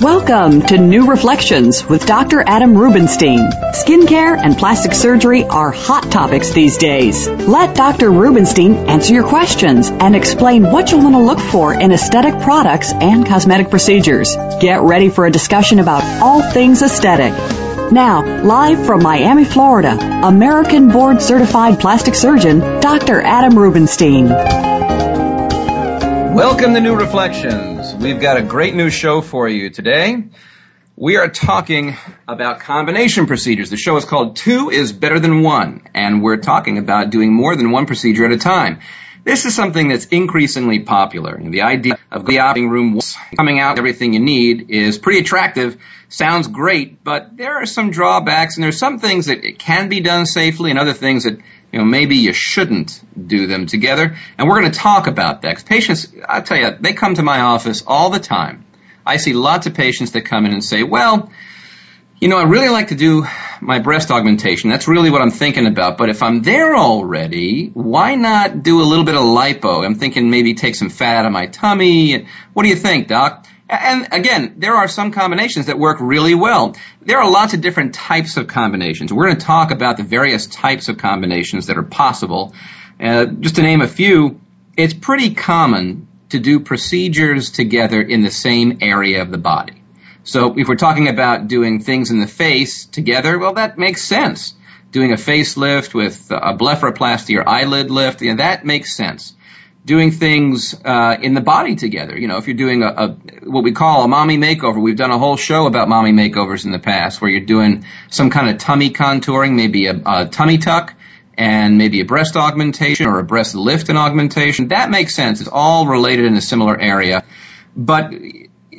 Welcome to New Reflections with Dr. Adam Rubinstein. Skincare and plastic surgery are hot topics these days. Let Dr. Rubinstein answer your questions and explain what you'll want to look for in aesthetic products and cosmetic procedures. Get ready for a discussion about all things aesthetic. Now, live from Miami, Florida, American board certified plastic surgeon, Dr. Adam Rubinstein. Welcome to New Reflections. We've got a great new show for you today. We are talking about combination procedures. The show is called Two is Better Than One, and we're talking about doing more than one procedure at a time. This is something that's increasingly popular. The idea of the operating room coming out everything you need is pretty attractive, sounds great, but there are some drawbacks and there's some things that can be done safely and other things that you know, maybe you shouldn't do them together. And we're going to talk about that. Patients, I tell you, they come to my office all the time. I see lots of patients that come in and say, well, you know, I really like to do my breast augmentation. That's really what I'm thinking about. But if I'm there already, why not do a little bit of lipo? I'm thinking maybe take some fat out of my tummy. What do you think, doc? And again, there are some combinations that work really well. There are lots of different types of combinations. We're going to talk about the various types of combinations that are possible. Uh, just to name a few, it's pretty common to do procedures together in the same area of the body. So if we're talking about doing things in the face together, well, that makes sense. Doing a facelift with a blepharoplasty or eyelid lift, you know, that makes sense doing things uh, in the body together. You know, if you're doing a, a, what we call a mommy makeover, we've done a whole show about mommy makeovers in the past, where you're doing some kind of tummy contouring, maybe a, a tummy tuck, and maybe a breast augmentation or a breast lift and augmentation. That makes sense. It's all related in a similar area, but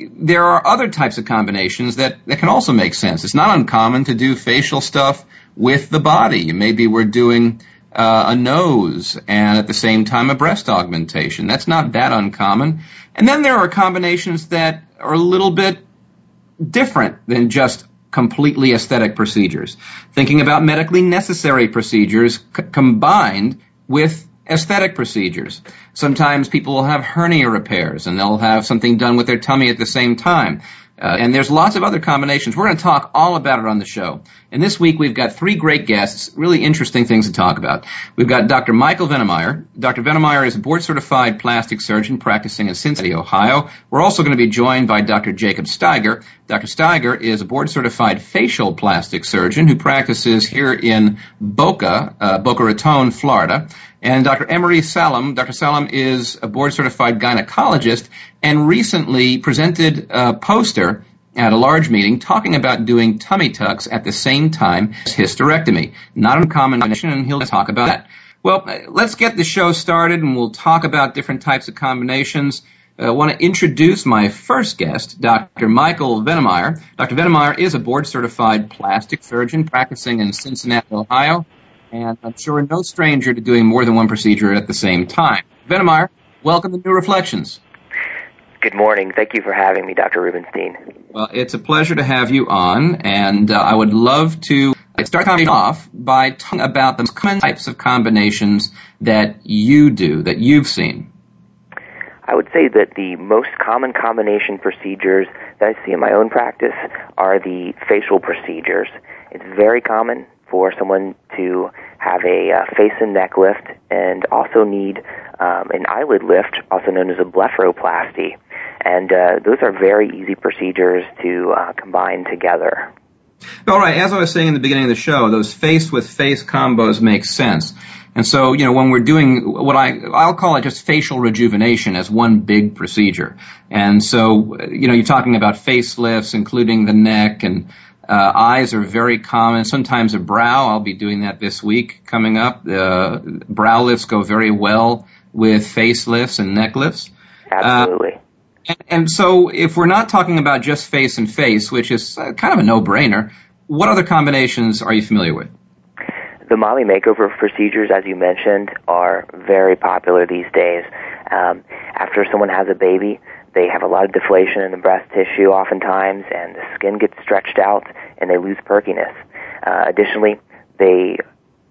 there are other types of combinations that, that can also make sense. It's not uncommon to do facial stuff with the body. Maybe we're doing uh, a nose and at the same time a breast augmentation. That's not that uncommon. And then there are combinations that are a little bit different than just completely aesthetic procedures. Thinking about medically necessary procedures c- combined with aesthetic procedures. Sometimes people will have hernia repairs and they'll have something done with their tummy at the same time. Uh, and there's lots of other combinations. We're going to talk all about it on the show. And this week we've got three great guests, really interesting things to talk about. We've got Dr. Michael Vennemeyer. Dr. Vennemeyer is a board certified plastic surgeon practicing in Cincinnati, Ohio. We're also going to be joined by Dr. Jacob Steiger. Dr. Steiger is a board certified facial plastic surgeon who practices here in Boca, uh, Boca Raton, Florida. And Dr. Emery Salom, Dr. Salom is a board certified gynecologist and recently presented a poster at a large meeting talking about doing tummy tucks at the same time as hysterectomy. Not uncommon and he'll talk about that. Well, let's get the show started and we'll talk about different types of combinations. Uh, I want to introduce my first guest, Dr. Michael Vennemeyer. Dr. Vennemeyer is a board certified plastic surgeon practicing in Cincinnati, Ohio and I'm sure no stranger to doing more than one procedure at the same time. Vennemeyer, welcome to New Reflections. Good morning. Thank you for having me, Dr. Rubinstein. Well, it's a pleasure to have you on, and uh, I would love to start off by talking about the common types of combinations that you do, that you've seen. I would say that the most common combination procedures that I see in my own practice are the facial procedures. It's very common for someone to have a uh, face and neck lift and also need um, an eyelid lift, also known as a blepharoplasty. And uh, those are very easy procedures to uh, combine together. All right, as I was saying in the beginning of the show, those face with face combos make sense. And so, you know, when we're doing what I, I'll call it just facial rejuvenation as one big procedure. And so, you know, you're talking about facelifts, including the neck and Uh, eyes are very common. Sometimes a brow. I'll be doing that this week coming up. Uh, brow lifts go very well with facelifts and neck lifts. Absolutely. Uh, and, so if we're not talking about just face and face, which is uh, kind of a no-brainer, what other combinations are you familiar with? The mommy makeover procedures, as you mentioned, are very popular these days. Um, after someone has a baby, they have a lot of deflation in the breast tissue oftentimes, and the skin gets stretched out, and they lose perkiness. Uh, additionally, they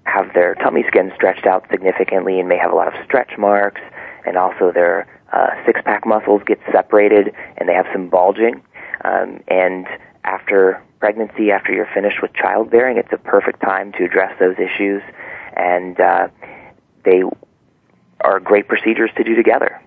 have their tummy skin stretched out significantly and may have a lot of stretch marks, and also their uh, six pack muscles get separated and they have some bulging. Um, and after pregnancy, after you're finished with childbearing, it's a perfect time to address those issues, and uh, they are great procedures to do together.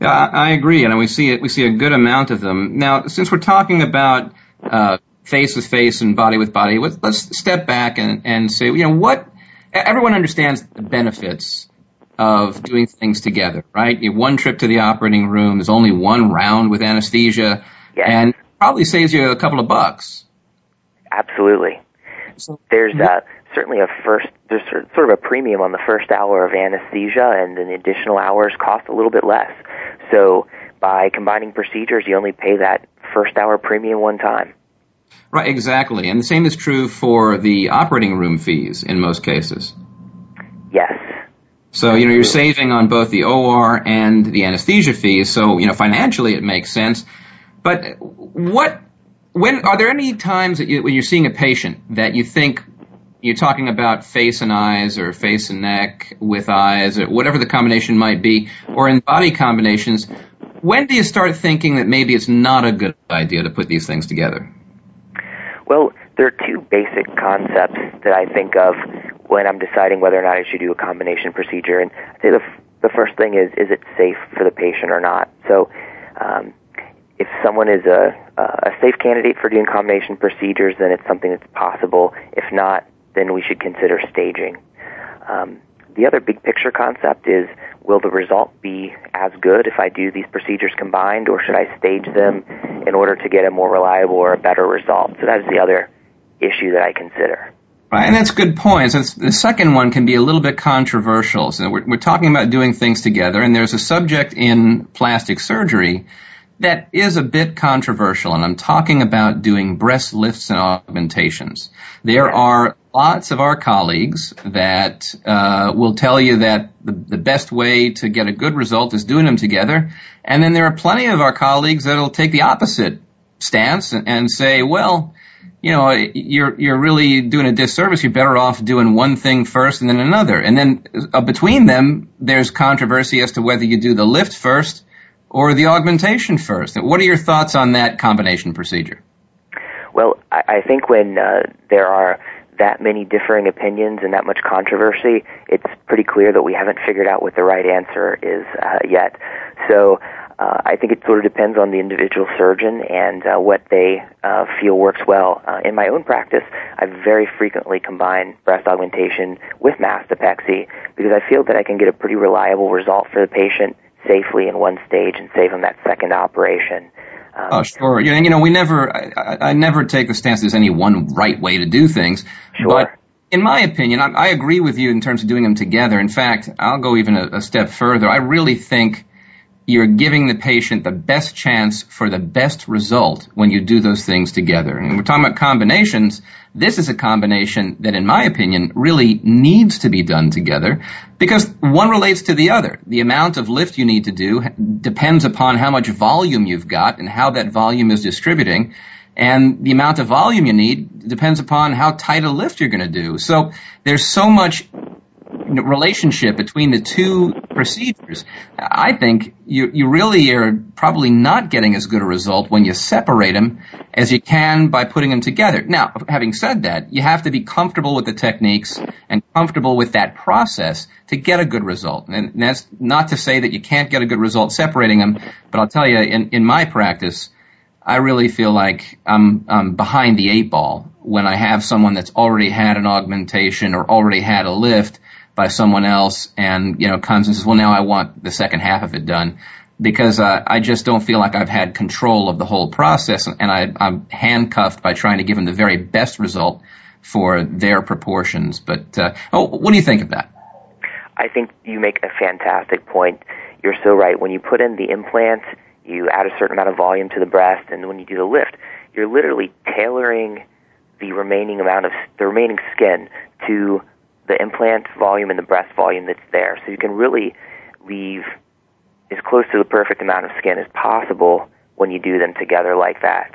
Yeah, I agree, and we see it. We see a good amount of them now. Since we're talking about uh, face with face and body with body, let's, let's step back and, and say, you know, what everyone understands the benefits of doing things together, right? You one trip to the operating room, is only one round with anesthesia, yes. and probably saves you a couple of bucks. Absolutely. So, there's uh, certainly a first, there's sort of a premium on the first hour of anesthesia, and then the additional hours cost a little bit less. So by combining procedures, you only pay that first hour premium one time. Right, exactly. And the same is true for the operating room fees in most cases. Yes. So, you know, you're saving on both the OR and the anesthesia fees. So, you know, financially it makes sense. But what, when, are there any times that you, when you're seeing a patient that you think you're talking about face and eyes or face and neck with eyes or whatever the combination might be, or in body combinations, when do you start thinking that maybe it's not a good idea to put these things together? Well, there are two basic concepts that I think of when I'm deciding whether or not I should do a combination procedure. And I'd say the, f- the first thing is, is it safe for the patient or not? So, um, if someone is a, a safe candidate for doing combination procedures, then it's something that's possible. If not, then we should consider staging. Um, the other big picture concept is will the result be as good if I do these procedures combined, or should I stage them in order to get a more reliable or a better result? So that's the other issue that I consider. Right, and that's good points. the second one can be a little bit controversial. So we're, we're talking about doing things together, and there's a subject in plastic surgery that is a bit controversial, and I'm talking about doing breast lifts and augmentations. There are lots of our colleagues that uh, will tell you that the, the best way to get a good result is doing them together, and then there are plenty of our colleagues that'll take the opposite stance and, and say, well, you know, you're you're really doing a disservice. You're better off doing one thing first and then another, and then uh, between them, there's controversy as to whether you do the lift first or the augmentation first. What are your thoughts on that combination procedure? Well, I, I think when uh, there are that many differing opinions and that much controversy, it's pretty clear that we haven't figured out what the right answer is uh, yet. So uh, I think it sort of depends on the individual surgeon and uh, what they uh, feel works well. Uh, in my own practice, I very frequently combine breast augmentation with mastopexy because I feel that I can get a pretty reliable result for the patient safely in one stage and save them that second operation. Um, oh, sure. You know, you know we never, I, I, never take the stance there's any one right way to do things. Sure. But in my opinion, I, I agree with you in terms of doing them together. In fact, I'll go even a, a step further. I really think you're giving the patient the best chance for the best result when you do those things together. And we're talking about combinations. This is a combination that, in my opinion, really needs to be done together because one relates to the other. The amount of lift you need to do depends upon how much volume you've got and how that volume is distributing. And the amount of volume you need depends upon how tight a lift you're going to do. So there's so much relationship between the two procedures, I think you, you really are probably not getting as good a result when you separate them as you can by putting them together. Now, having said that, you have to be comfortable with the techniques and comfortable with that process to get a good result. And that's not to say that you can't get a good result separating them, but I'll tell you, in, in my practice, I really feel like I'm, I'm behind the eight ball when I have someone that's already had an augmentation or already had a lift by someone else and, you know, comes and says, well, now I want the second half of it done. because uh, I just don't feel like I've had control of the whole process, and I, I'm handcuffed by trying to give them the very best result for their proportions. But uh, oh, what do you think of that? I think you make a fantastic point. You're so right. When you put in the implant, you add a certain amount of volume to the breast, and when you do the lift, you're literally tailoring the remaining amount of the remaining skin to the implant volume and the breast volume that's there. So you can really leave as close to the perfect amount of skin as possible when you do them together like that.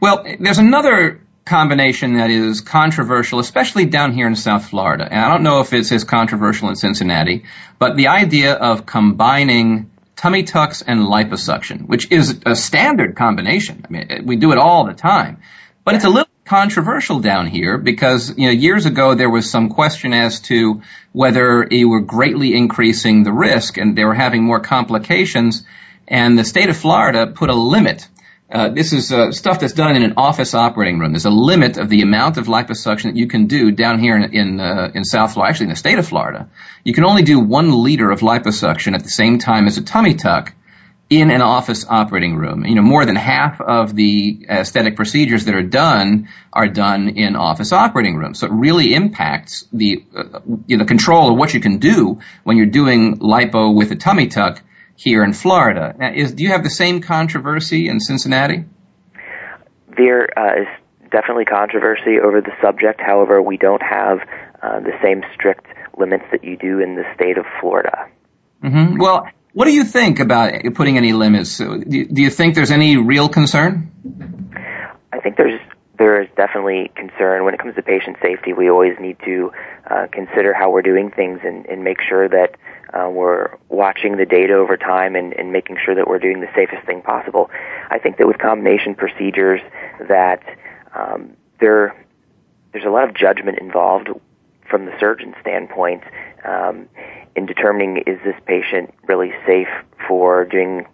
Well, there's another combination that is controversial, especially down here in South Florida. And I don't know if it's as controversial in Cincinnati, but the idea of combining tummy tucks and liposuction, which is a standard combination. I mean, we do it all the time, but it's a little controversial down here because you know years ago there was some question as to whether you were greatly increasing the risk and they were having more complications and the state of Florida put a limit uh, this is uh, stuff that's done in an office operating room. There's a limit of the amount of liposuction that you can do down here in in, uh, in South Florida, actually in the state of Florida. You can only do one liter of liposuction at the same time as a tummy tuck in an office operating room. You know, more than half of the aesthetic procedures that are done are done in office operating rooms. So it really impacts the, uh, you know, control of what you can do when you're doing lipo with a tummy tuck here in Florida. Now, is, do you have the same controversy in Cincinnati? There uh, is definitely controversy over the subject. However, we don't have uh, the same strict limits that you do in the state of Florida. Mm-hmm. Well, what do you think about putting any limits? Do you think there's any real concern? I think there's there is definitely concern when it comes to patient safety. We always need to uh, consider how we're doing things and, and make sure that uh, we're watching the data over time and, and making sure that we're doing the safest thing possible. I think that with combination procedures, that um, there there's a lot of judgment involved from the surgeon standpoint, um, in determining is this patient really safe for doing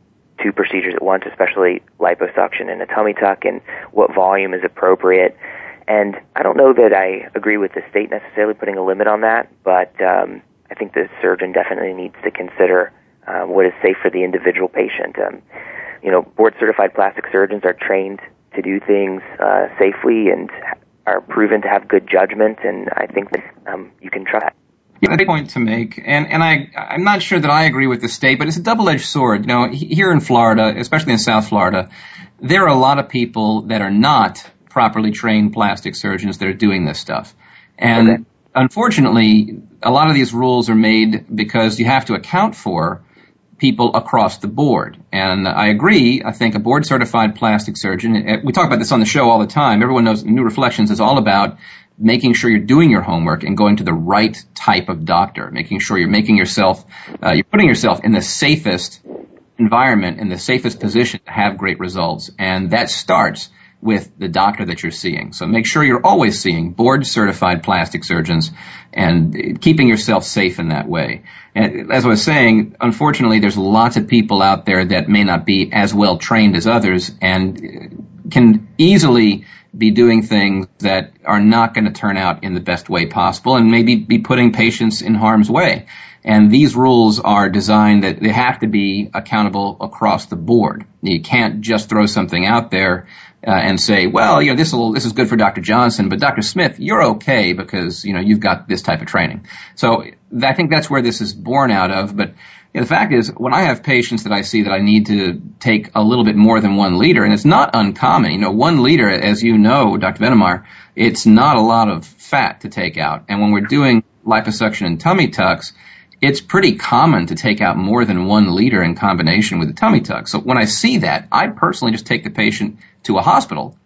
two procedures at once, especially liposuction and a tummy tuck, and what volume is appropriate. And I don't know that I agree with the state necessarily putting a limit on that, but um, I think the surgeon definitely needs to consider uh, what is safe for the individual patient. Um, you know, board certified plastic surgeons are trained to do things uh, safely and are proven to have good judgment, and I think that um, you can a point to make, and and I I'm not sure that I agree with the state, but it's a double-edged sword. You know, here in Florida, especially in South Florida, there are a lot of people that are not properly trained plastic surgeons that are doing this stuff, and okay. unfortunately, a lot of these rules are made because you have to account for people across the board. And I agree. I think a board certified plastic surgeon, we talk about this on the show all the time. Everyone knows New Reflections is all about making sure you're doing your homework and going to the right type of doctor, making sure you're making yourself, uh, you're putting yourself in the safest environment, in the safest position to have great results. And that starts with the doctor that you're seeing. So make sure you're always seeing board certified plastic surgeons and keeping yourself safe in that way. And as I was saying, unfortunately, there's lots of people out there that may not be as well trained as others and can easily be doing things that are not going to turn out in the best way possible and maybe be putting patients in harm's way. And these rules are designed that they have to be accountable across the board. You can't just throw something out there uh, and say, well, you know, this will this is good for Dr. Johnson, but Dr. Smith, you're okay because you know you've got this type of training. So I think that's where this is born out of. But the fact is, when I have patients that I see that I need to take a little bit more than one liter, and it's not uncommon, you know, one liter, as you know, Dr. Vennemeyer, it's not a lot of fat to take out. And when we're doing liposuction and tummy tucks, it's pretty common to take out more than one liter in combination with a tummy tuck. So when I see that, I personally just take the patient to a hospital,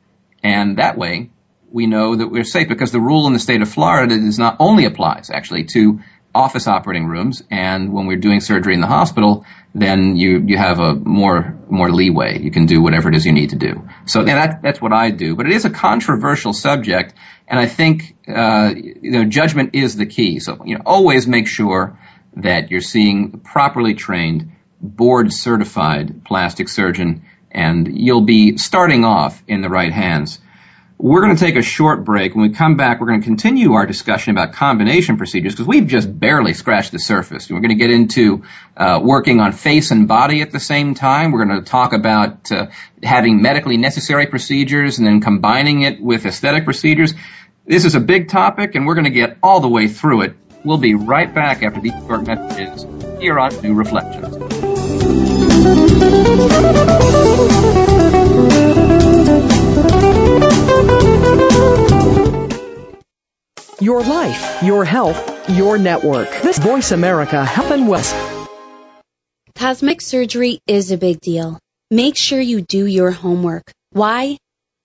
and that way we know that we're safe because the rule in the state of Florida does not only applies actually to office operating rooms, and when we're doing surgery in the hospital, then you you have a more more leeway. You can do whatever it is you need to do. So that that's what I do. But it is a controversial subject, and I think uh, you know judgment is the key. So you know always make sure that you're seeing properly trained, board certified plastic surgeon, and you'll be starting off in the right hands. We're going to take a short break. When we come back, we're going to continue our discussion about combination procedures because we've just barely scratched the surface. We're going to get into uh, working on face and body at the same time. We're going to talk about uh, having medically necessary procedures and then combining it with aesthetic procedures. This is a big topic, and we're going to get all the way through it. We'll be right back after these short messages here on New Reflections. Your life, your health, your network. This Voice America Health and. Cosmetic surgery is a big deal. Make sure you do your homework. Why?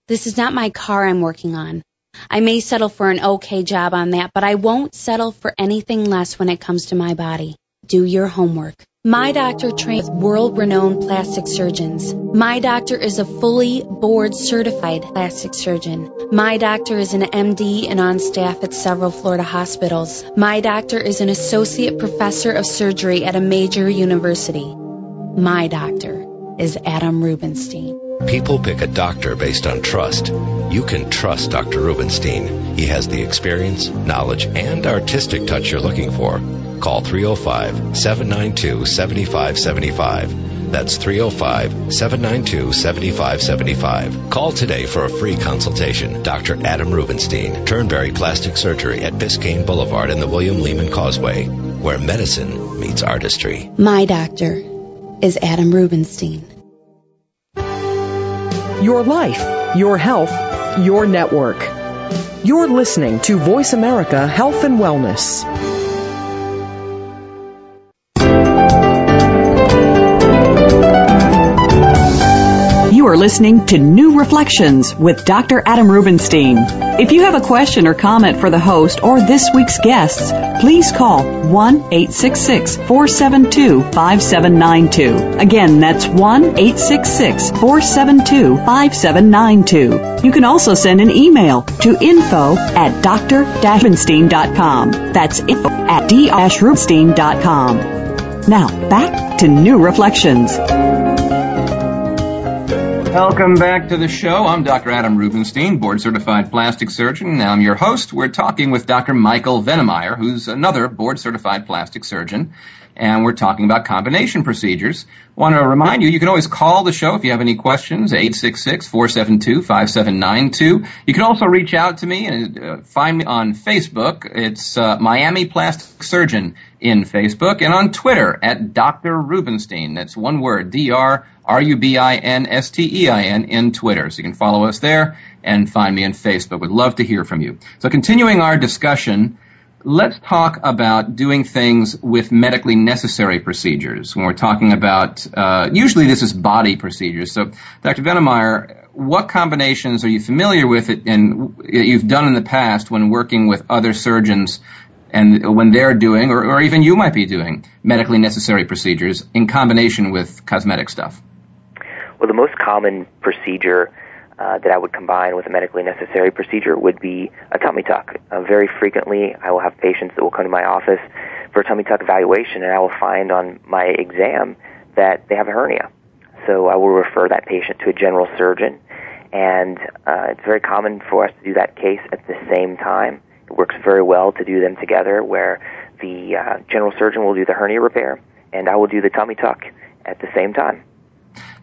This is not my car I'm working on. I may settle for an okay job on that, but I won't settle for anything less when it comes to my body. Do your homework. My doctor trains world renowned plastic surgeons. My doctor is a fully board certified plastic surgeon. My doctor is an MD and on staff at several Florida hospitals. My doctor is an associate professor of surgery at a major university. My doctor is Adam Rubinstein. People pick a doctor based on trust. You can trust Dr. Rubinstein. He has the experience, knowledge, and artistic touch you're looking for. Call 305 792 7575. That's 305 792 7575. Call today for a free consultation. Dr. Adam Rubinstein, Turnberry Plastic Surgery at Biscayne Boulevard and the William Lehman Causeway, where medicine meets artistry. My doctor is Adam Rubinstein. Your life, your health, your network. You're listening to Voice America Health and Wellness. Listening to New Reflections with Dr. Adam Rubinstein. If you have a question or comment for the host or this week's guests, please call 1-866-472-5792. Again, that's 1-866-472-5792. You can also send an email to info at dr-rubinstein.com. That's info at d-rubinstein.com. Now, back to New Reflections. Welcome back to the show. I'm Dr. Adam Rubinstein, board certified plastic surgeon. Now I'm your host. We're talking with Dr. Michael Vennemeyer, who's another board certified plastic surgeon. And we're talking about combination procedures. Want to remind you, you can always call the show if you have any questions, 866-472-5792. You can also reach out to me and uh, find me on Facebook. It's uh, Miami Plastic Surgeon in Facebook and on Twitter at Dr. Rubinstein. That's one word, D-R R-U-B-I-N-S-T-E-I-N in Twitter. So you can follow us there and find me on Facebook. Would love to hear from you. So continuing our discussion, let's talk about doing things with medically necessary procedures. When we're talking about, uh, usually this is body procedures. So Dr. Vennemeyer, what combinations are you familiar with it and you've done in the past when working with other surgeons and when they're doing, or, or even you might be doing, medically necessary procedures in combination with cosmetic stuff? Well, the most common procedure uh, that I would combine with a medically necessary procedure would be a tummy tuck. Uh, very frequently, I will have patients that will come to my office for a tummy tuck evaluation, and I will find on my exam that they have a hernia. So I will refer that patient to a general surgeon, and uh, it's very common for us to do that case at the same time. It works very well to do them together, where the uh, general surgeon will do the hernia repair, and I will do the tummy tuck at the same time.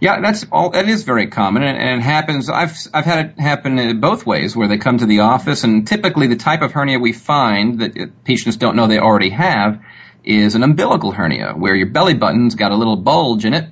Yeah, that's all. That is very common, and, and, it happens. I've I've had it happen both ways, where they come to the office, and typically the type of hernia we find that uh, patients don't know they already have is an umbilical hernia, where your belly button's got a little bulge in it,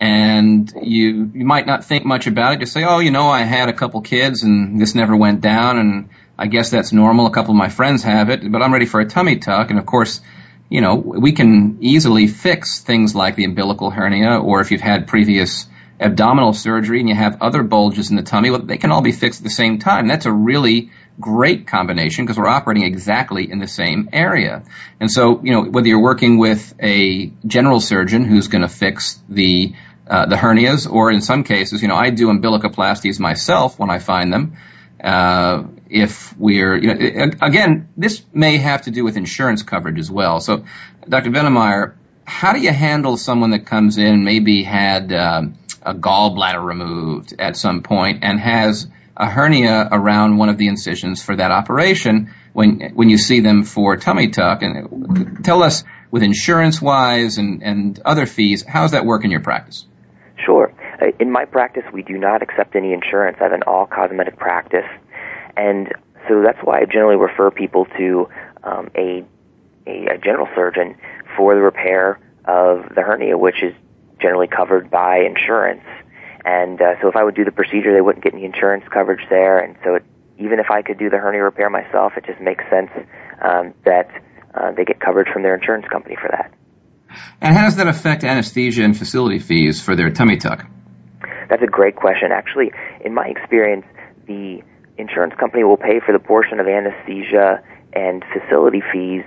and you you might not think much about it. Just say, oh, you know, I had a couple kids, and this never went down, and I guess that's normal. A couple of my friends have it, but I'm ready for a tummy tuck, and of course you know, we can easily fix things like the umbilical hernia, or if you've had previous abdominal surgery and you have other bulges in the tummy, well, they can all be fixed at the same time. That's a really great combination because we're operating exactly in the same area. And so, you know, whether you're working with a general surgeon who's going to fix the uh, the hernias, or in some cases, you know, I do umbilicoplasties myself when I find them. Uh, if we're, you know, again, this may have to do with insurance coverage as well. So, Dr. Vennemeyer, how do you handle someone that comes in, maybe had um, a gallbladder removed at some point and has a hernia around one of the incisions for that operation when when you see them for tummy tuck. And tell us, with insurance wise and, and other fees, how does that work in your practice? Sure. In my practice, we do not accept any insurance. I have an all cosmetic practice, and so that's why I generally refer people to um, a, a a general surgeon for the repair of the hernia, which is generally covered by insurance. And uh, so if I would do the procedure, they wouldn't get any insurance coverage there. And so it, even if I could do the hernia repair myself, it just makes sense um, that uh, they get coverage from their insurance company for that. And how does that affect anesthesia and facility fees for their tummy tuck? That's a great question. Actually, in my experience, the insurance company will pay for the portion of anesthesia and facility fees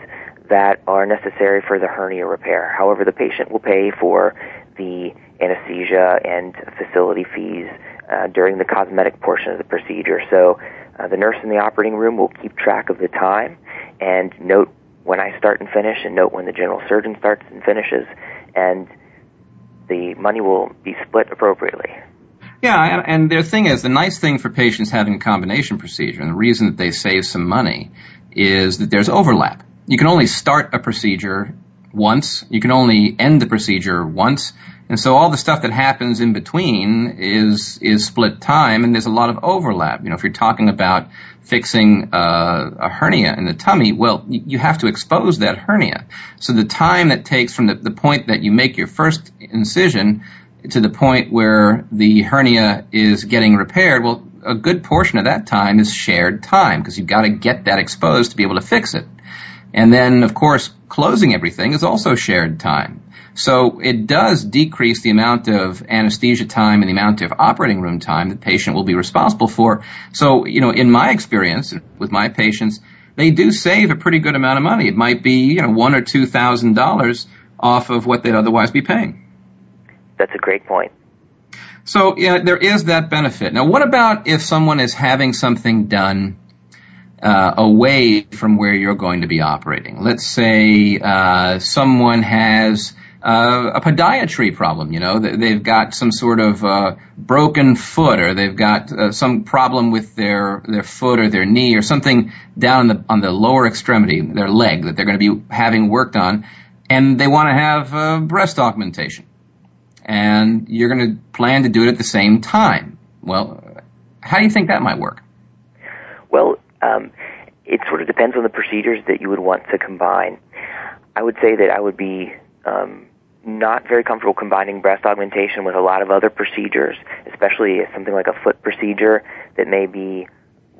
that are necessary for the hernia repair. However, the patient will pay for the anesthesia and facility fees uh, during the cosmetic portion of the procedure. So uh, the nurse in the operating room will keep track of the time and note when I start and finish and note when the general surgeon starts and finishes and the money will be split appropriately. Yeah, and, the thing is, the nice thing for patients having a combination procedure, and the reason that they save some money, is that there's overlap. You can only start a procedure once. You can only end the procedure once. And so all the stuff that happens in between is is split time, and there's a lot of overlap. You know, if you're talking about fixing uh, a hernia in the tummy, well, you have to expose that hernia. So the time that takes from the, the point that you make your first incision to the point where the hernia is getting repaired, well, a good portion of that time is shared time because you've got to get that exposed to be able to fix it. And then, of course, closing everything is also shared time. So it does decrease the amount of anesthesia time and the amount of operating room time the patient will be responsible for. So, you know, in my experience with my patients, they do save a pretty good amount of money. It might be, you know, one or two thousand dollars off of what they'd otherwise be paying. That's a great point. So, yeah, there is that benefit. Now, what about if someone is having something done uh, away from where you're going to be operating? Let's say uh, someone has uh, a podiatry problem. You know, they've got some sort of uh, broken foot, or they've got uh, some problem with their their foot or their knee, or something down on the on the lower extremity, their leg that they're going to be having worked on, and they want to have uh, breast augmentation, and you're going to plan to do it at the same time. Well, how do you think that might work? Well, um, it sort of depends on the procedures that you would want to combine. I would say that I would be um, not very comfortable combining breast augmentation with a lot of other procedures, especially something like a foot procedure that may be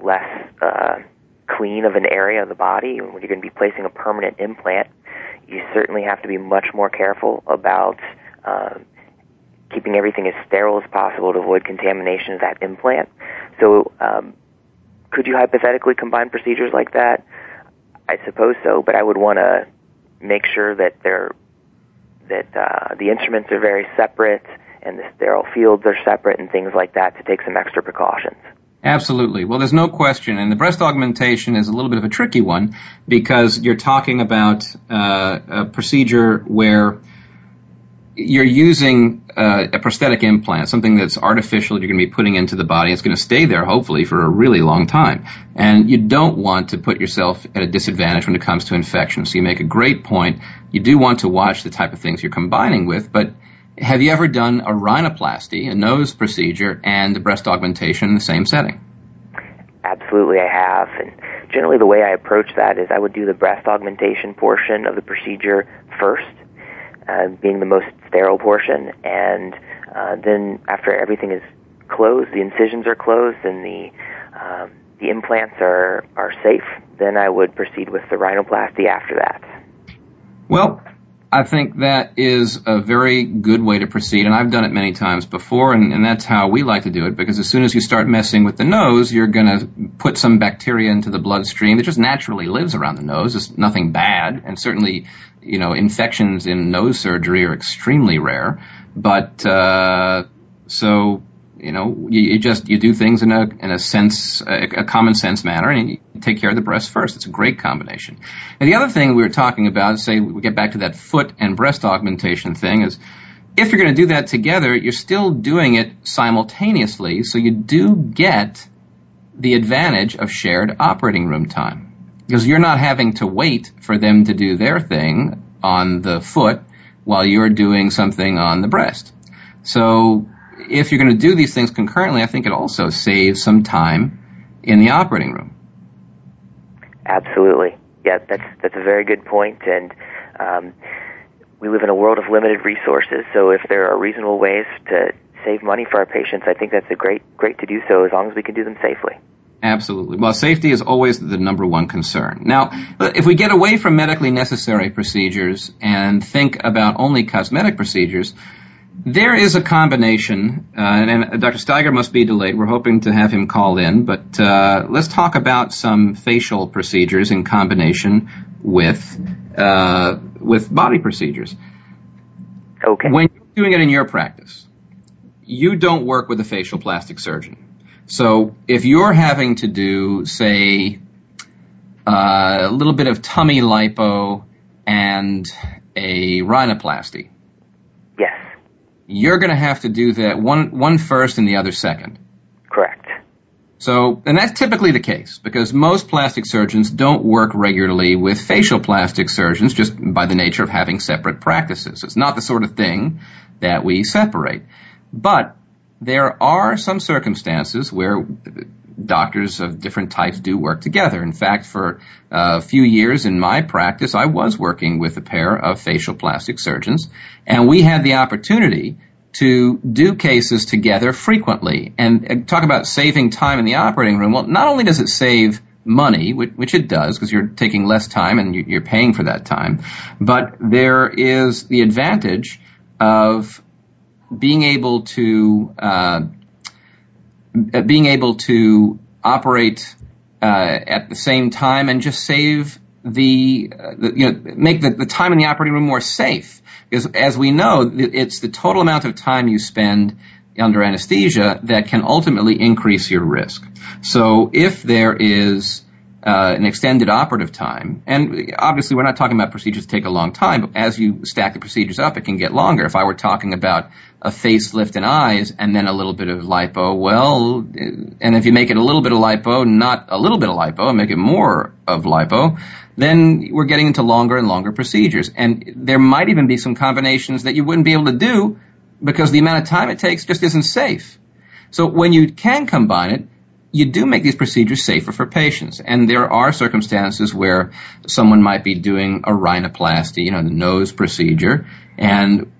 less uh, clean of an area of the body. When you're going to be placing a permanent implant, you certainly have to be much more careful about uh, keeping everything as sterile as possible to avoid contamination of that implant. So, um, could you hypothetically combine procedures like that? I suppose so, but I would want to make sure that they're that uh, the instruments are very separate and the sterile fields are separate and things like that to take some extra precautions. Absolutely. Well, there's no question. And the breast augmentation is a little bit of a tricky one because you're talking about uh, a procedure where you're using uh, a prosthetic implant, something that's artificial you're going to be putting into the body. It's going to stay there, hopefully, for a really long time. And you don't want to put yourself at a disadvantage when it comes to infection. So you make a great point. You do want to watch the type of things you're combining with, but have you ever done a rhinoplasty, a nose procedure, and a breast augmentation in the same setting? Absolutely, I have. And generally, the way I approach that is I would do the breast augmentation portion of the procedure first being the most sterile portion, and uh, then after everything is closed, the incisions are closed, and the um, the implants are are safe, then I would proceed with the rhinoplasty after that. Well, I think that is a very good way to proceed, and I've done it many times before, and, and that's how we like to do it, because as soon as you start messing with the nose, you're going to put some bacteria into the bloodstream that just naturally lives around the nose. It's nothing bad, and certainly you know, infections in nose surgery are extremely rare. But uh, so you know, you, you, just you do things in a in a sense, a, a, common sense manner, and you take care of the breast first. It's a great combination. And the other thing we were talking about, say we get back to that foot and breast augmentation thing, is if you're going to do that together, you're still doing it simultaneously, so you do get the advantage of shared operating room time because you're not having to wait for them to do their thing on the foot while you're doing something on the breast. So if you're going to do these things concurrently, I think it also saves some time in the operating room. Absolutely. Yeah, that's that's a very good point. and um, we live in a world of limited resources. So if there are reasonable ways to save money for our patients, I think that's a great great to do so as long as we can do them safely. Absolutely. Well, safety is always the number one concern. Now, if we get away from medically necessary procedures and think about only cosmetic procedures, there is a combination, uh, and, Dr. Steiger must be delayed. We're hoping to have him call in, but uh, let's talk about some facial procedures in combination with uh, with body procedures. Okay. When you're doing it in your practice, you don't work with a facial plastic surgeon. So if you're having to do, say, uh, a little bit of tummy lipo and a rhinoplasty, yes, you're going to have to do that one one first and the other second. Correct. So, and that's typically the case because most plastic surgeons don't work regularly with facial plastic surgeons just by the nature of having separate practices. It's not the sort of thing that we separate. But there are some circumstances where doctors of different types do work together. In fact, for a few years in my practice, I was working with a pair of facial plastic surgeons, and we had the opportunity to do cases together frequently and uh, talk about saving time in the operating room. Well, not only does it save money, which, it does because you're taking less time and you're paying for that time, but there is the advantage of being able to uh, being able to operate uh, at the same time and just save the, uh, the you know make the, the time in the operating room more safe because as we know it's the total amount of time you spend under anesthesia that can ultimately increase your risk. So if there is uh, an extended operative time. And obviously, we're not talking about procedures that take a long time, but as you stack the procedures up, it can get longer. If I were talking about a facelift and eyes and then a little bit of lipo, well, and if you make it a little bit of lipo, not a little bit of lipo, and make it more of lipo, then we're getting into longer and longer procedures. And there might even be some combinations that you wouldn't be able to do because the amount of time it takes just isn't safe. So when you can combine it, you do make these procedures safer for patients. And there are circumstances where someone might be doing a rhinoplasty, you know, the nose procedure, and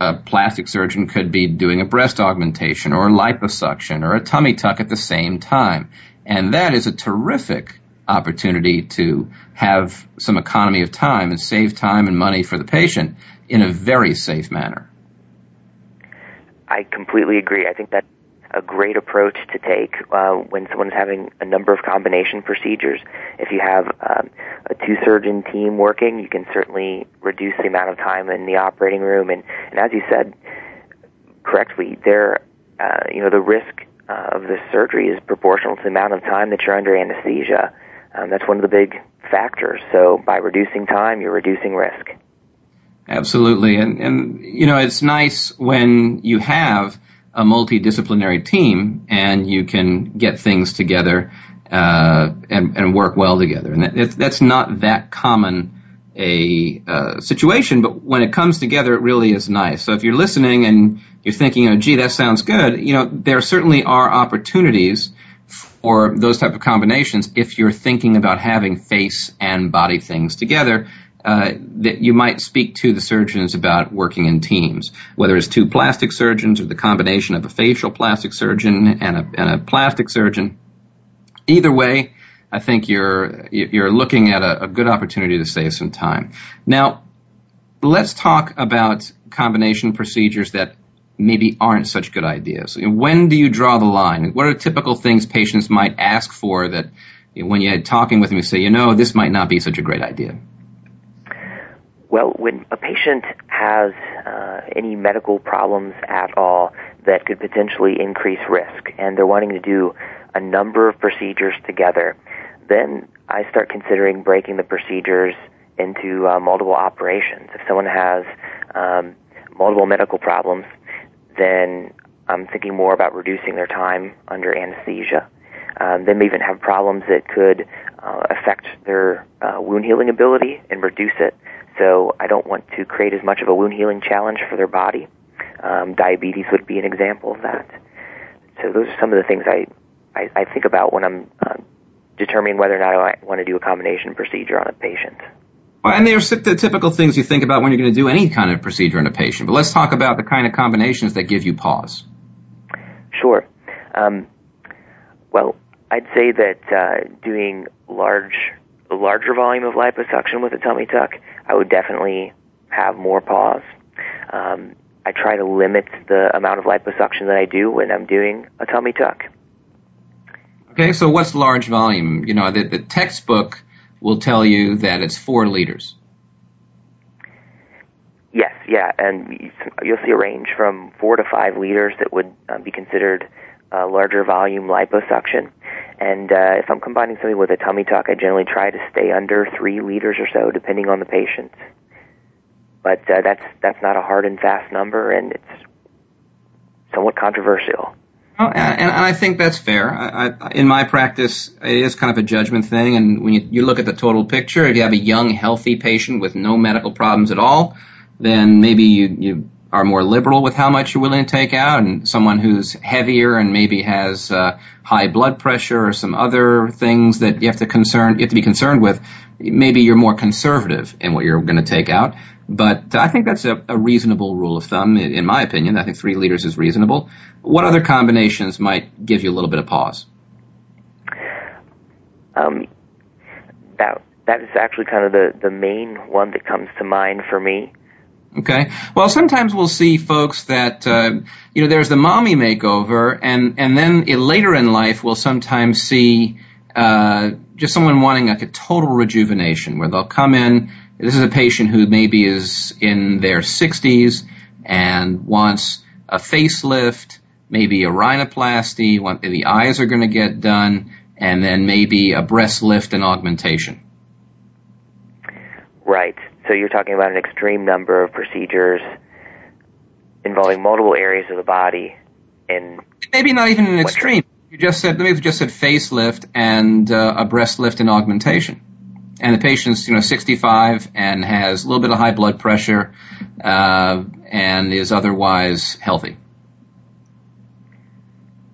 a plastic surgeon could be doing a breast augmentation or liposuction or a tummy tuck at the same time. And that is a terrific opportunity to have some economy of time and save time and money for the patient in a very safe manner. I completely agree. I think that a great approach to take uh, when someone's having a number of combination procedures. If you have um, a two surgeon team working, you can certainly reduce the amount of time in the operating room. And, and as you said correctly, there, uh, you know, the risk uh, of this surgery is proportional to the amount of time that you're under anesthesia. Um, that's one of the big factors. So by reducing time, you're reducing risk. Absolutely, and and you know it's nice when you have a multidisciplinary team and you can get things together uh, and, and, work well together. And that, that's not that common a uh, situation, but when it comes together, it really is nice. So if you're listening and you're thinking, oh, gee, that sounds good, you know, there certainly are opportunities for those type of combinations if you're thinking about having face and body things together uh, that you might speak to the surgeons about working in teams, whether it's two plastic surgeons or the combination of a facial plastic surgeon and a, and a plastic surgeon. Either way, I think you're you're looking at a, a good opportunity to save some time. Now, let's talk about combination procedures that maybe aren't such good ideas. When do you draw the line? What are typical things patients might ask for that when you're talking with them, you say, you know, this might not be such a great idea? Well, when a patient has uh, any medical problems at all that could potentially increase risk, and they're wanting to do a number of procedures together, then I start considering breaking the procedures into uh, multiple operations. If someone has um, multiple medical problems, then I'm thinking more about reducing their time under anesthesia. Um, they may even have problems that could uh, affect their uh, wound healing ability and reduce it. So I don't want to create as much of a wound healing challenge for their body. Um, diabetes would be an example of that. So those are some of the things I, I, I think about when I'm uh, determining whether or not I want to do a combination procedure on a patient. Well, and there's the typical things you think about when you're going to do any kind of procedure on a patient. But let's talk about the kind of combinations that give you pause. Sure. Um, well, I'd say that uh, doing large, a larger volume of liposuction with a tummy tuck, I would definitely have more pause. Um, I try to limit the amount of liposuction that I do when I'm doing a tummy tuck. Okay, so what's large volume? You know, the, the textbook will tell you that it's four liters. Yes, yeah, and you'll see a range from four to five liters that would uh, be considered uh, larger volume liposuction. And uh, if I'm combining something with a tummy tuck, I generally try to stay under three liters or so, depending on the patient. But uh, that's that's not a hard and fast number, and it's somewhat controversial. Well, and, and I think that's fair. I, I, in my practice, it is kind of a judgment thing, and when you, you look at the total picture, if you have a young, healthy patient with no medical problems at all, then maybe you, you are more liberal with how much you're willing to take out, and someone who's heavier and maybe has uh, high blood pressure or some other things that you have to concern you have to be concerned with, maybe you're more conservative in what you're going to take out. But I think that's a, a reasonable rule of thumb, in, in my opinion. I think three liters is reasonable. What other combinations might give you a little bit of pause? Um, that that is actually kind of the the main one that comes to mind for me. Okay. Well, sometimes we'll see folks that uh, you know there's the mommy makeover, and and then later in life we'll sometimes see uh, just someone wanting like a total rejuvenation, where they'll come in. This is a patient who maybe is in their 60s and wants a facelift, maybe a rhinoplasty. Want, the eyes are going to get done, and then maybe a breast lift and augmentation. Right. So you're talking about an extreme number of procedures involving multiple areas of the body and maybe not even an extreme. You just said, maybe just said facelift and uh, a breast lift and augmentation. And the patient's, you know, 65 and has a little bit of high blood pressure, uh, and is otherwise healthy.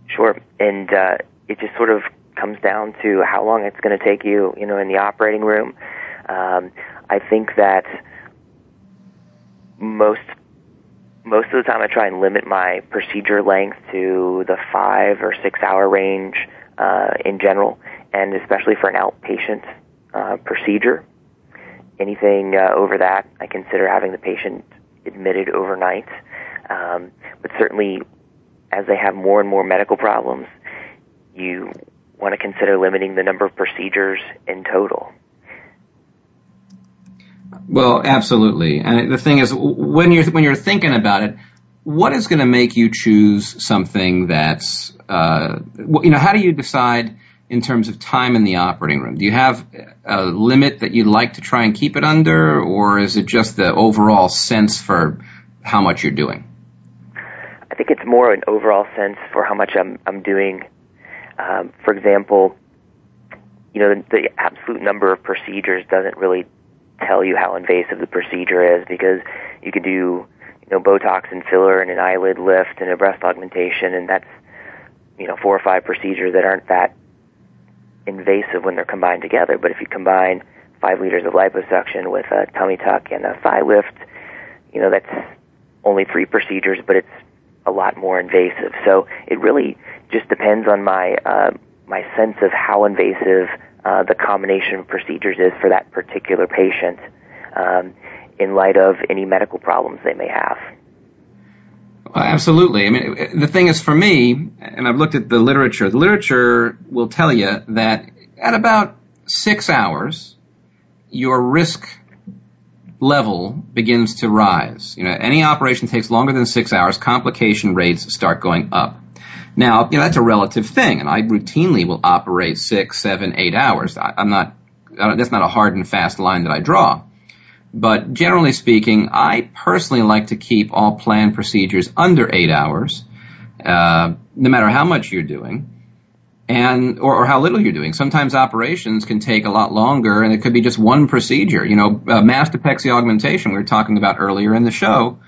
Sure. And, uh, it just sort of comes down to how long it's going to take you, you know, in the operating room. Um, I think that most most of the time I try and limit my procedure length to the five or six hour range uh, in general, and especially for an outpatient uh, procedure. Anything uh, over that, I consider having the patient admitted overnight. Um, but certainly, as they have more and more medical problems, you want to consider limiting the number of procedures in total. Well, absolutely. And the thing is, when you're when you're thinking about it, what is going to make you choose something that's, uh, you know, how do you decide in terms of time in the operating room? Do you have a limit that you'd like to try and keep it under, or is it just the overall sense for how much you're doing? I think it's more an overall sense for how much I'm I'm doing. Um, for example, you know, the, the absolute number of procedures doesn't really tell you how invasive the procedure is because you could do you know Botox and filler and an eyelid lift and a breast augmentation and that's you know four or five procedures that aren't that invasive when they're combined together. But if you combine five liters of liposuction with a tummy tuck and a thigh lift, you know that's only three procedures, but it's a lot more invasive. So it really just depends on my uh, my sense of how invasive uh, the combination of procedures is for that particular patient um, in light of any medical problems they may have. Well, absolutely. I mean, the thing is for me, and I've looked at the literature, the literature will tell you that at about six hours, your risk level begins to rise. You know, any operation takes longer than six hours, complication rates start going up. Now, you know, that's a relative thing, and I routinely will operate six, seven, eight hours. I, am not, that's not a hard and fast line that I draw. But generally speaking, I personally like to keep all planned procedures under eight hours, uh, no matter how much you're doing. and or, or, how little you're doing. Sometimes operations can take a lot longer, and it could be just one procedure. You know, uh, mastopexy augmentation we were talking about earlier in the show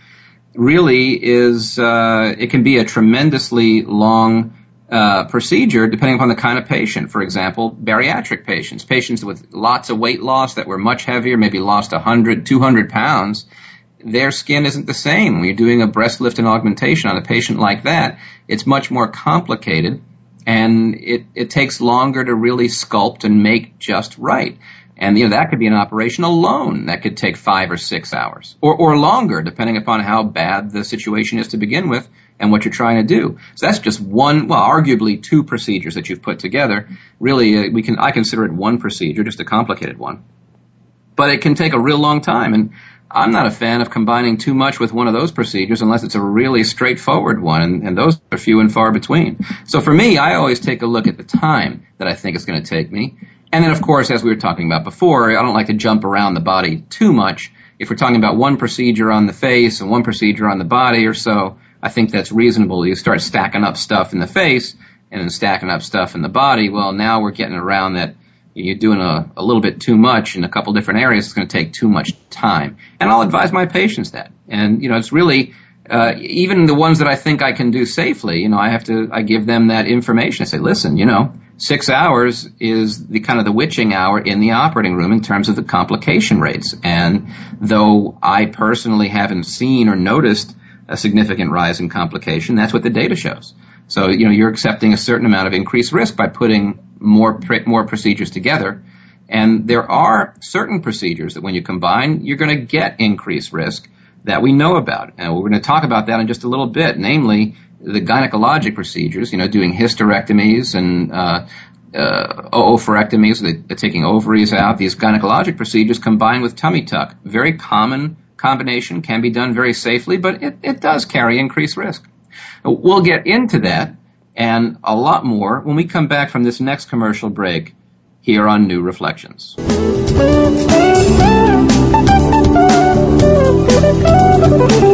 really is uh, it can be a tremendously long uh, procedure depending upon the kind of patient. For example, bariatric patients, patients with lots of weight loss that were much heavier, maybe lost 100, 200 pounds. Their skin isn't the same. When you're doing a breast lift and augmentation on a patient like that, it's much more complicated and it, it takes longer to really sculpt and make just right. And you know that could be an operation alone that could take five or six hours, or or longer, depending upon how bad the situation is to begin with and what you're trying to do. So that's just one, well, arguably two procedures that you've put together. Really, uh, we can I consider it one procedure, just a complicated one, but it can take a real long time. And I'm not a fan of combining too much with one of those procedures unless it's a really straightforward one, and, and those are few and far between. So for me, I always take a look at the time that I think it's going to take me. And then, of course, as we were talking about before, I don't like to jump around the body too much. If we're talking about one procedure on the face and one procedure on the body or so, I think that's reasonable. You start stacking up stuff in the face and then stacking up stuff in the body. Well, now we're getting around that you're doing a, a little bit too much in a couple different areas. It's going to take too much time. And I'll advise my patients that. And, you know, it's really, uh, even the ones that I think I can do safely, you know, I have to, I give them that information. I say, listen, you know, six hours is the kind of the witching hour in the operating room in terms of the complication rates. And though I personally haven't seen or noticed a significant rise in complication, that's what the data shows. So, you know, you're accepting a certain amount of increased risk by putting more, more procedures together. And there are certain procedures that when you combine, you're going to get increased risk that we know about. And we're going to talk about that in just a little bit, namely the gynecologic procedures, you know, doing hysterectomies and, uh, uh, oophorectomies, the, taking ovaries out, these gynecologic procedures combined with tummy tuck. Very common combination, can be done very safely, but it, it does carry increased risk. We'll get into that and a lot more when we come back from this next commercial break here on New Reflections.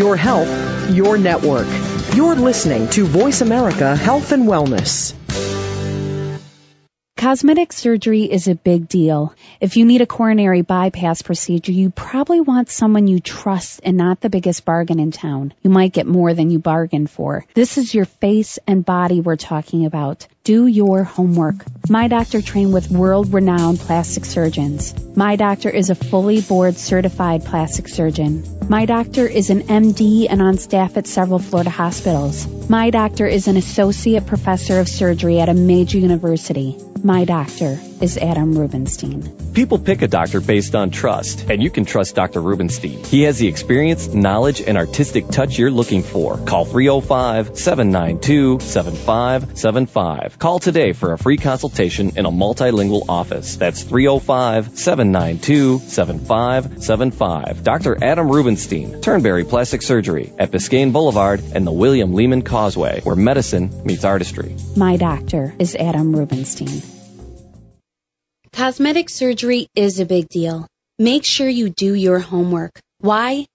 your health, your network. You're listening to Voice America Health and Wellness. Cosmetic surgery is a big deal. If you need a coronary bypass procedure, you probably want someone you trust and not the biggest bargain in town. You might get more than you bargained for. This is your face and body we're talking about. Do your homework. My doctor trained with world renowned plastic surgeons. My doctor is a fully board certified plastic surgeon. My doctor is an MD and on staff at several Florida hospitals. My doctor is an associate professor of surgery at a major university. My doctor is Adam Rubinstein. People pick a doctor based on trust, and you can trust Dr. Rubinstein. He has the experience, knowledge, and artistic touch you're looking for. Call 305 792 7575. Call today for a free consultation in a multilingual office. That's 305 792 7575. Dr. Adam Rubinstein, Turnberry Plastic Surgery at Biscayne Boulevard and the William Lehman Causeway, where medicine meets artistry. My doctor is Adam Rubinstein. Cosmetic surgery is a big deal. Make sure you do your homework. Why?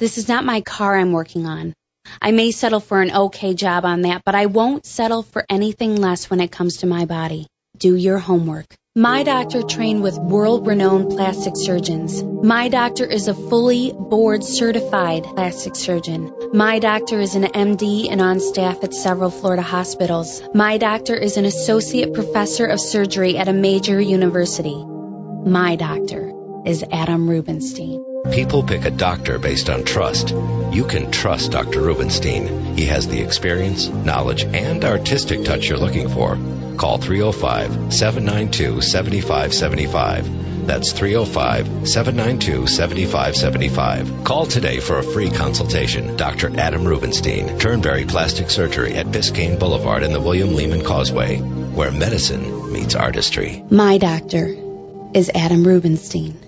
This is not my car I'm working on. I may settle for an okay job on that, but I won't settle for anything less when it comes to my body. Do your homework. My doctor trained with world renowned plastic surgeons. My doctor is a fully board certified plastic surgeon. My doctor is an MD and on staff at several Florida hospitals. My doctor is an associate professor of surgery at a major university. My doctor is Adam Rubinstein. People pick a doctor based on trust. You can trust Dr. Rubinstein. He has the experience, knowledge, and artistic touch you're looking for. Call 305 792 7575. That's 305 792 7575. Call today for a free consultation. Dr. Adam Rubinstein, Turnberry Plastic Surgery at Biscayne Boulevard and the William Lehman Causeway, where medicine meets artistry. My doctor is Adam Rubinstein.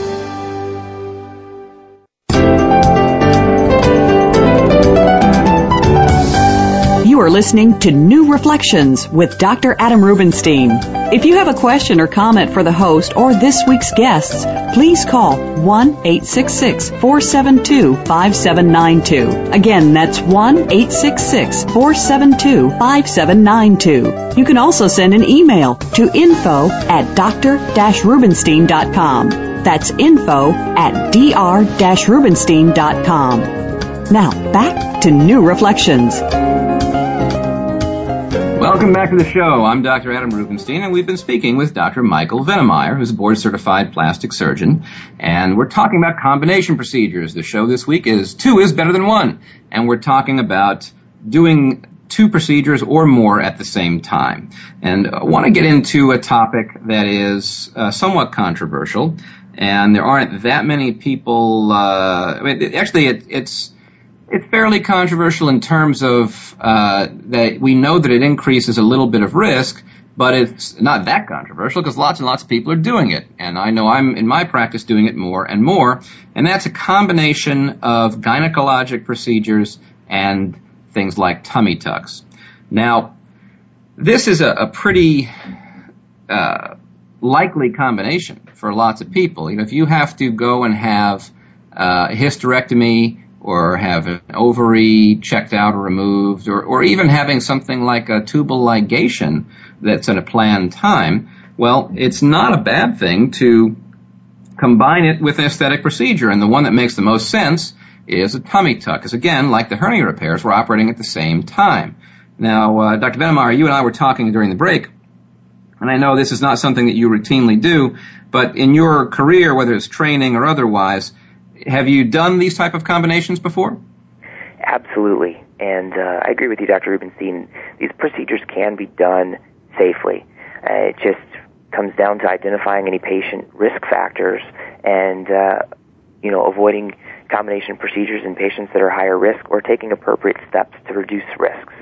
Are listening to New Reflections with Dr. Adam Rubinstein. If you have a question or comment for the host or this week's guests, please call 1-866-472-5792. Again, that's 1-866-472-5792. You can also send an email to info at dr-rubinstein.com. That's info at dr-rubinstein.com. Now, back to New Reflections. Welcome back to the show. I'm Dr. Adam Rubinstein, and we've been speaking with Dr. Michael Vennemeyer, who's a board certified plastic surgeon, and we're talking about combination procedures. The show this week is two is better than one, and we're talking about doing two procedures or more at the same time. And I want to get into a topic that is uh, somewhat controversial, and there aren't that many people. Uh, I mean, actually, it, it's it's fairly controversial in terms of uh, that we know that it increases a little bit of risk, but it's not that controversial because lots and lots of people are doing it. And I know I'm in my practice doing it more and more. And that's a combination of gynecologic procedures and things like tummy tucks. Now, this is a, a pretty uh, likely combination for lots of people. You know, if you have to go and have uh, a hysterectomy or have an ovary checked out or removed, or, or even having something like a tubal ligation that's at a planned time, well, it's not a bad thing to combine it with an aesthetic procedure. And the one that makes the most sense is a tummy tuck. Because again, like the hernia repairs, we're operating at the same time. Now, uh, Dr. Vennemeyer, you and I were talking during the break, and I know this is not something that you routinely do, but in your career, whether it's training or otherwise, have you done these type of combinations before? Absolutely. And uh, I agree with you, Dr. Rubinstein. These procedures can be done safely. Uh, it just comes down to identifying any patient risk factors and, uh, you know, avoiding combination procedures in patients that are higher risk or taking appropriate steps to reduce risks.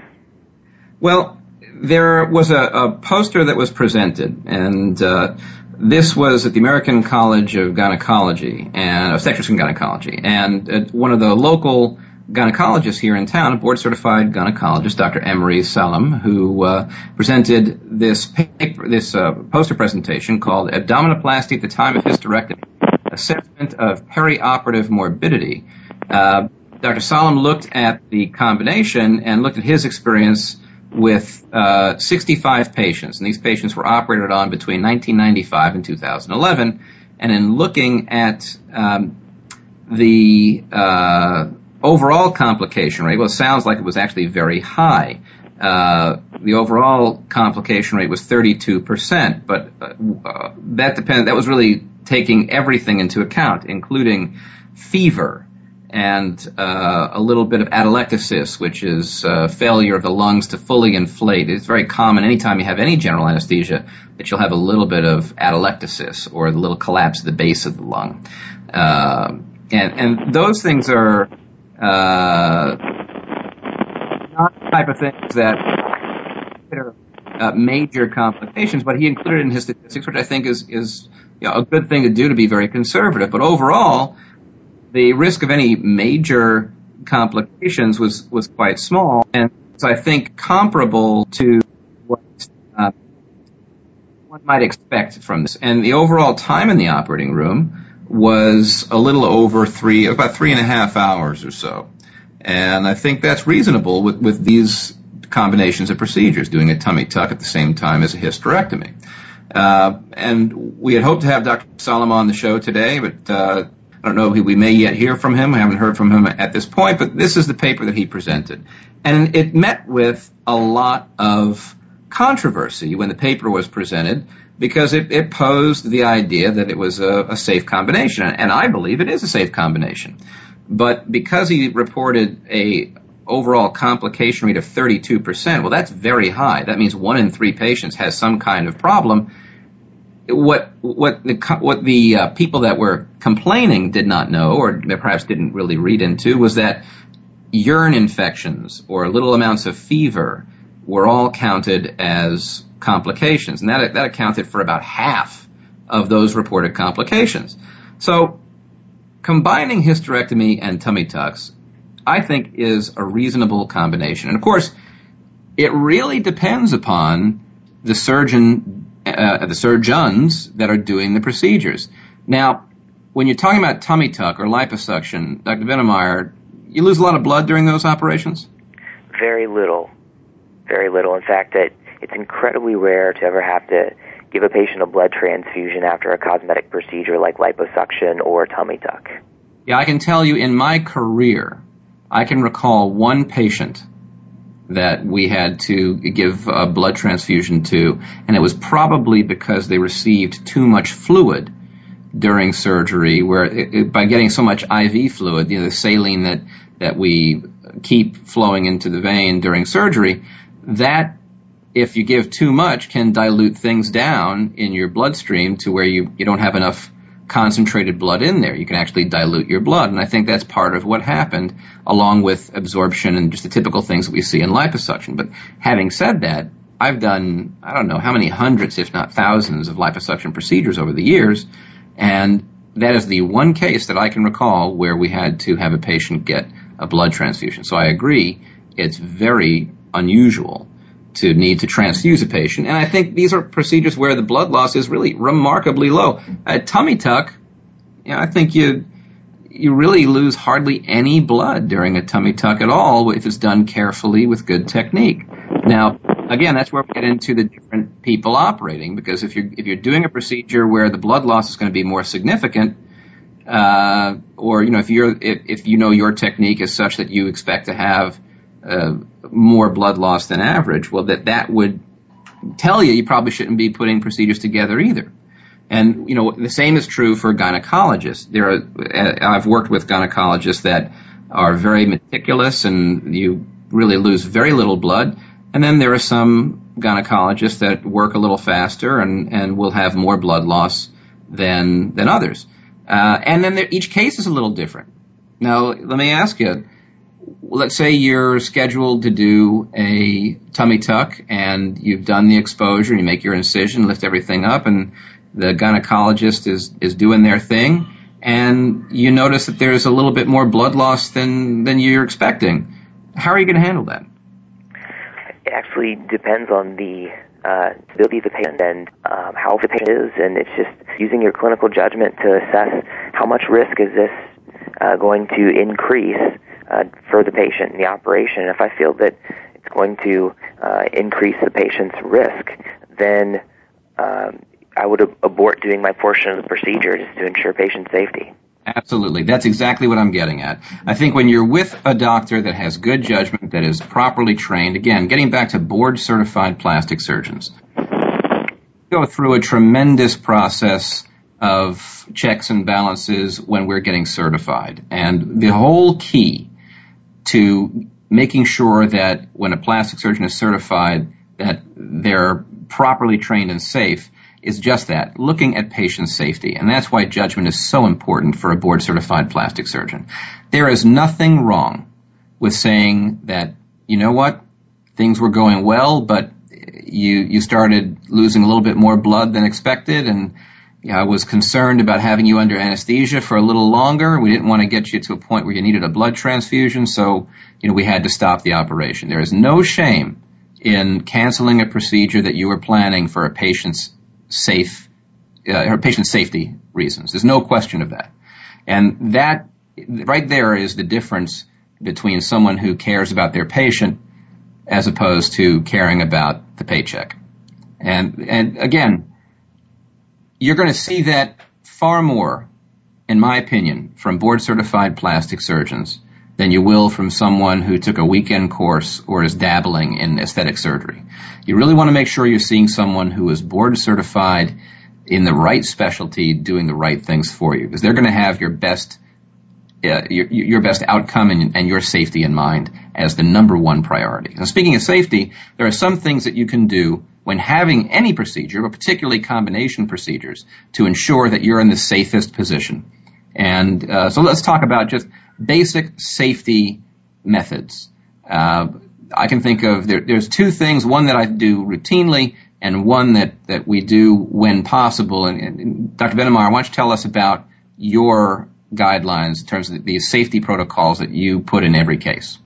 Well, there was a, a poster that was presented, and uh, this was at the American College of Gynecology and Obstetrics and Gynecology, and uh, one of the local gynecologists here in town, a board certified gynecologist, Dr. Emery Salom, who uh, presented this paper, this uh, poster presentation called Abdominoplasty at the Time of Hysterectomy, Assessment of Perioperative Morbidity. Uh, Dr. Salom looked at the combination and looked at his experience with uh, 65 patients, and these patients were operated on between 1995 and 2011. And in looking at um, the uh, overall complication rate, well, it sounds like it was actually very high. Uh, the overall complication rate was 32%, but uh, that depends. That was really taking everything into account, including fever, and uh, a little bit of atelectasis, which is uh, failure of the lungs to fully inflate. It's very common anytime you have any general anesthesia that you'll have a little bit of atelectasis or a little collapse at the base of the lung. Uh, and, and those things are uh, not the type of things that are uh, major complications, but he included in his statistics, which I think is, is you know, a good thing to do to be very conservative. But overall, the risk of any major complications was, was quite small, and so I think comparable to what uh, one might expect from this. And the overall time in the operating room was a little over three, about three and a half hours or so. And I think that's reasonable with, with these combinations of procedures, doing a tummy tuck at the same time as a hysterectomy. Uh, and we had hoped to have Dr. Salom on the show today, but uh, I don't know if we may yet hear from him. I haven't heard from him at this point, but this is the paper that he presented. And it met with a lot of controversy when the paper was presented because it, it posed the idea that it was a, a safe combination. And I believe it is a safe combination. But because he reported a overall complication rate of 32%, well, that's very high. That means one in three patients has some kind of problem what what the what the uh, people that were complaining did not know, or perhaps didn't really read into, was that urine infections or little amounts of fever were all counted as complications, and that that accounted for about half of those reported complications. So, combining hysterectomy and tummy tucks, I think, is a reasonable combination. And of course, it really depends upon the surgeon, uh, the surgeons that are doing the procedures. Now, when you're talking about tummy tuck or liposuction, Dr. Vennemeyer, you lose a lot of blood during those operations? Very little. Very little. In fact, it, it's incredibly rare to ever have to give a patient a blood transfusion after a cosmetic procedure like liposuction or tummy tuck. Yeah, I can tell you in my career, I can recall one patient that we had to give a blood transfusion to, and it was probably because they received too much fluid during surgery, where it, it, by getting so much IV fluid, you know, the saline that that we keep flowing into the vein during surgery, that if you give too much can dilute things down in your bloodstream to where you, you don't have enough concentrated blood in there. You can actually dilute your blood. And I think that's part of what happened along with absorption and just the typical things that we see in liposuction. But having said that, I've done, I don't know how many hundreds, if not thousands of liposuction procedures over the years. And that is the one case that I can recall where we had to have a patient get a blood transfusion. So I agree, it's very unusual to need to transfuse a patient. And I think these are procedures where the blood loss is really remarkably low. A tummy tuck, you know, I think you you really lose hardly any blood during a tummy tuck at all if it's done carefully with good technique. Now, again, that's where we get into the different people operating because if you're if you're doing a procedure where the blood loss is going to be more significant, uh, or you know if you're if, if you know your technique is such that you expect to have uh, more blood loss than average, well, that that would tell you you probably shouldn't be putting procedures together either. And you know the same is true for gynecologists. There are uh, I've worked with gynecologists that are very meticulous, and you really lose very little blood. And then there are some gynecologists that work a little faster and, and will have more blood loss than than others. Uh, and then there, each case is a little different. Now, let me ask you, let's say you're scheduled to do a tummy tuck and you've done the exposure, you make your incision, lift everything up, and the gynecologist is, is doing their thing, and you notice that there's a little bit more blood loss than, than you're expecting. How are you going to handle that? It actually depends on the uh, ability of the patient and um, how the patient is, and it's just using your clinical judgment to assess how much risk is this uh, going to increase uh, for the patient in the operation. If I feel that it's going to uh, increase the patient's risk, then um, I would ab- abort doing my portion of the procedure just to ensure patient safety. Absolutely. That's exactly what I'm getting at. I think when you're with a doctor that has good judgment, that is properly trained, again, getting back to board certified plastic surgeons, go through a tremendous process of checks and balances when we're getting certified. And the whole key to making sure that when a plastic surgeon is certified that they're properly trained and safe is just that, looking at patient safety. And that's why judgment is so important for a board certified plastic surgeon. There is nothing wrong with saying that, you know what, things were going well, but you, you started losing a little bit more blood than expected and I was concerned about having you under anesthesia for a little longer. We didn't want to get you to a point where you needed a blood transfusion, so you know we had to stop the operation. There is no shame in canceling a procedure that you were planning for a patient's safe, uh, patient safety reasons. There's no question of that, and that right there is the difference between someone who cares about their patient as opposed to caring about the paycheck. And and again you're going to see that far more, in my opinion, from board certified plastic surgeons than you will from someone who took a weekend course or is dabbling in aesthetic surgery. You really want to make sure you're seeing someone who is board certified in the right specialty doing the right things for you because they're going to have your best uh, your, your, best outcome and, and, your safety in mind as the number one priority. Now, speaking of safety, there are some things that you can do when having any procedure, but particularly combination procedures, to ensure that you're in the safest position. And uh, so let's talk about just basic safety methods. Uh, I can think of there, there's two things: one that I do routinely, and one that that we do when possible. And, and Dr. Vennemeyer, why don't you tell us about your guidelines in terms of the safety protocols that you put in every case?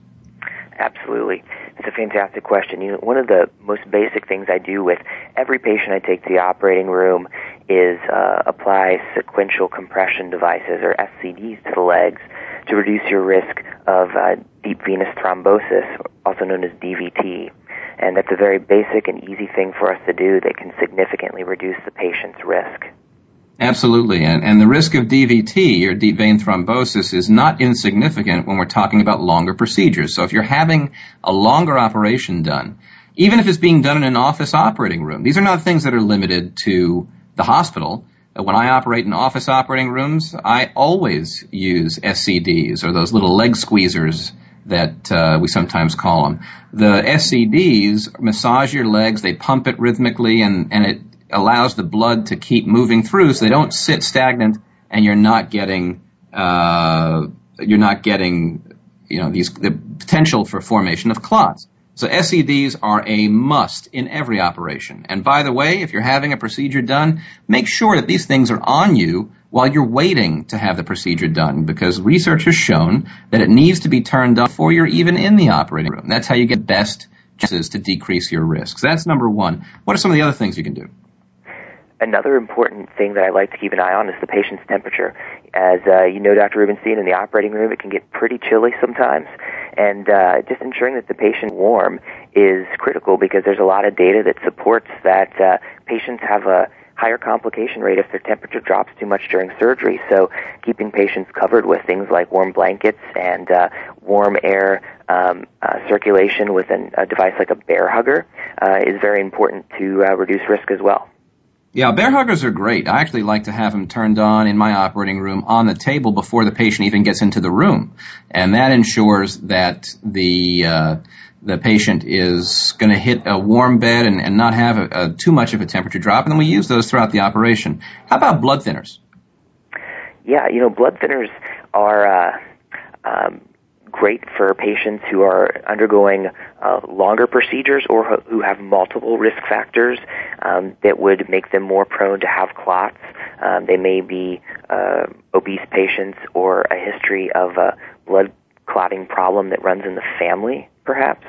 Absolutely. It's a fantastic question. You know, one of the most basic things I do with every patient I take to the operating room is uh, apply sequential compression devices or SCDs to the legs to reduce your risk of uh, deep venous thrombosis, also known as DVT. And that's a very basic and easy thing for us to do that can significantly reduce the patient's risk. Absolutely. And, the risk of DVT or deep vein thrombosis is not insignificant when we're talking about longer procedures. So if you're having a longer operation done, even if it's being done in an office operating room, these are not things that are limited to the hospital. When I operate in office operating rooms, I always use SCDs or those little leg squeezers that uh, we sometimes call them. The SCDs massage your legs, they pump it rhythmically, and, and it allows the blood to keep moving through so they don't sit stagnant and you're not getting uh, you're not getting you know these the potential for formation of clots. So SCDs are a must in every operation. And by the way, if you're having a procedure done, make sure that these things are on you while you're waiting to have the procedure done because research has shown that it needs to be turned on before you're even in the operating room. That's how you get best chances to decrease your risks. That's number one. What are some of the other things you can do? Another important thing that I like to keep an eye on is the patient's temperature. As uh, you know, Dr. Rubinstein, in the operating room, it can get pretty chilly sometimes. And uh, just ensuring that the patient warm is critical because there's a lot of data that supports that uh, patients have a higher complication rate if their temperature drops too much during surgery. So keeping patients covered with things like warm blankets and uh, warm air um, uh, circulation with an, a device like a Bair Hugger uh, is very important to uh, reduce risk as well. Yeah, Bair Huggers are great. I actually like to have them turned on in my operating room on the table before the patient even gets into the room, and that ensures that the uh, the patient is going to hit a warm bed and, and not have a, a, too much of a temperature drop. And then we use those throughout the operation. How about blood thinners? Yeah, you know, blood thinners are. Uh, um, great for patients who are undergoing uh, longer procedures or who have multiple risk factors um, that would make them more prone to have clots. Um, they may be uh, obese patients or a history of a blood clotting problem that runs in the family, perhaps.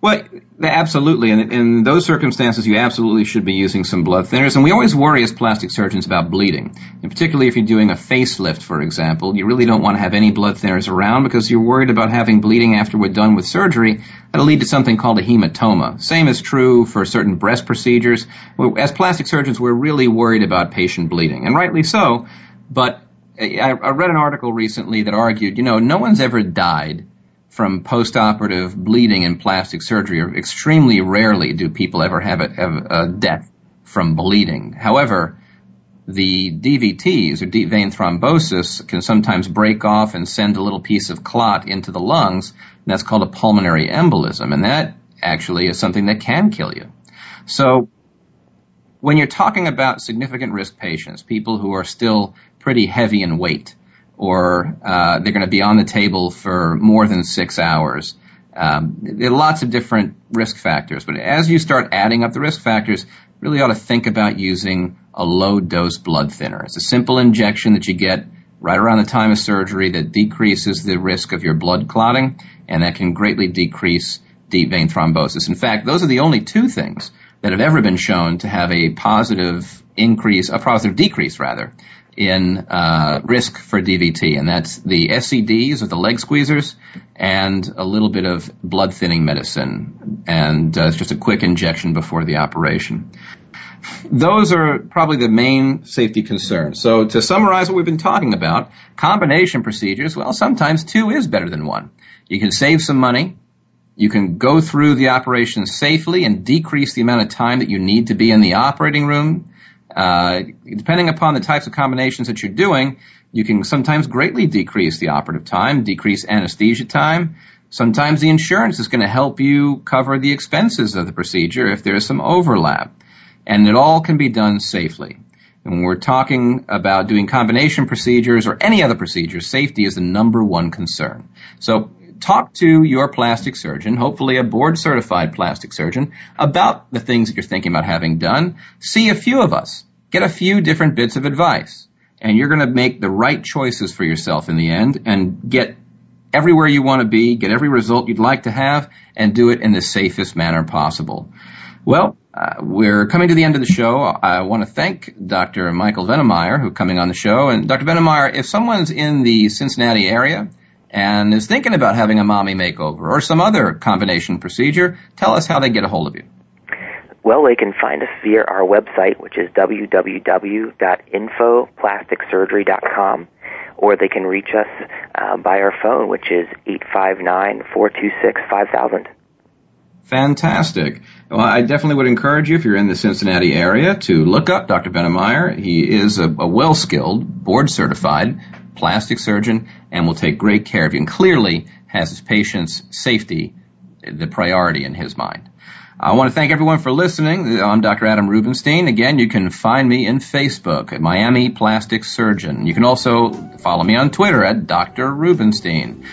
Well, absolutely. And in those circumstances, you absolutely should be using some blood thinners. And we always worry as plastic surgeons about bleeding. And particularly if you're doing a facelift, for example, you really don't want to have any blood thinners around because you're worried about having bleeding after we're done with surgery. That'll lead to something called a hematoma. Same is true for certain breast procedures. As plastic surgeons, we're really worried about patient bleeding. And rightly so. But eh, I read an article recently that argued, you know, no one's ever died from postoperative bleeding in plastic surgery, extremely rarely do people ever have a, have a death from bleeding. However, the DVTs or deep vein thrombosis can sometimes break off and send a little piece of clot into the lungs, and that's called a pulmonary embolism, and that actually is something that can kill you. So when you're talking about significant risk patients, people who are still pretty heavy in weight, or uh, they're going to be on the table for more than six hours. Um, there are lots of different risk factors, but as you start adding up the risk factors, really ought to think about using a low dose blood thinner. It's a simple injection that you get right around the time of surgery that decreases the risk of your blood clotting, and that can greatly decrease deep vein thrombosis. In fact, those are the only two things that have ever been shown to have a positive increase, a positive decrease rather, in uh, risk for DVT, and that's the SCDs or the leg squeezers, and a little bit of blood thinning medicine, and uh, it's just a quick injection before the operation. Those are probably the main safety concerns. So to summarize what we've been talking about, combination procedures, well, sometimes two is better than one. You can save some money. You can go through the operation safely and decrease the amount of time that you need to be in the operating room uh, depending upon the types of combinations that you're doing, you can sometimes greatly decrease the operative time, decrease anesthesia time. Sometimes the insurance is going to help you cover the expenses of the procedure if there is some overlap. And it all can be done safely. And when we're talking about doing combination procedures or any other procedure, safety is the number one concern. So talk to your plastic surgeon, hopefully a board certified plastic surgeon, about the things that you're thinking about having done. See a few of us. Get a few different bits of advice. And you're going to make the right choices for yourself in the end and get everywhere you want to be, get every result you'd like to have, and do it in the safest manner possible. Well, uh, we're coming to the end of the show. I want to thank Dr. Michael Vennemeyer, who's coming on the show. And Dr. Vennemeyer, if someone's in the Cincinnati area and is thinking about having a mommy makeover or some other combination procedure, tell us how they get a hold of you. Well, they can find us via our website, which is www.infoplasticsurgery.com, or they can reach us uh, by our phone, which is 859 426 5000. Fantastic. Well, I definitely would encourage you, if you're in the Cincinnati area, to look up Dr. Vennemeyer. He is a, a well-skilled, board-certified plastic surgeon and will take great care of you and clearly has his patient's safety the priority in his mind. I want to thank everyone for listening. I'm Dr. Adam Rubinstein. Again, you can find me in Facebook at Miami Plastic Surgeon. You can also follow me on Twitter at Dr. Rubinstein.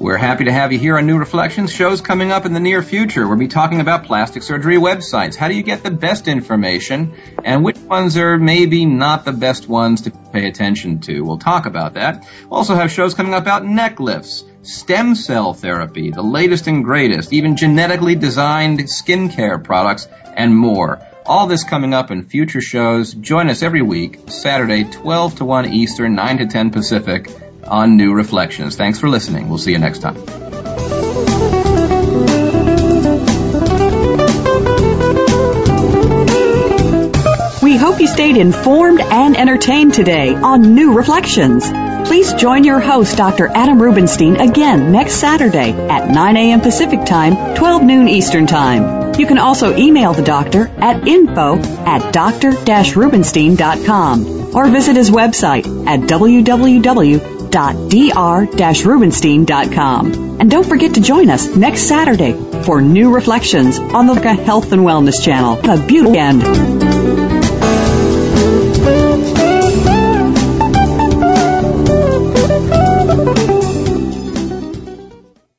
We're happy to have you here on New Reflections. Shows coming up in the near future. We'll be talking about plastic surgery websites. How do you get the best information and which ones are maybe not the best ones to pay attention to? We'll talk about that. We'll also have shows coming up about neck lifts, stem cell therapy, the latest and greatest, even genetically designed skincare products, and more. All this coming up in future shows. Join us every week, Saturday, 12 to 1 Eastern, 9 to 10 Pacific on New Reflections. Thanks for listening. We'll see you next time. We hope you stayed informed and entertained today on New Reflections. Please join your host, Dr. Adam Rubinstein, again next Saturday at 9 a.m. Pacific Time, 12 noon Eastern Time. You can also email the doctor at info at dr-rubinstein.com or visit his website at www www.dr-rubinstein.com. And don't forget to join us next Saturday for new reflections on the Health and Wellness Channel. A beautiful end.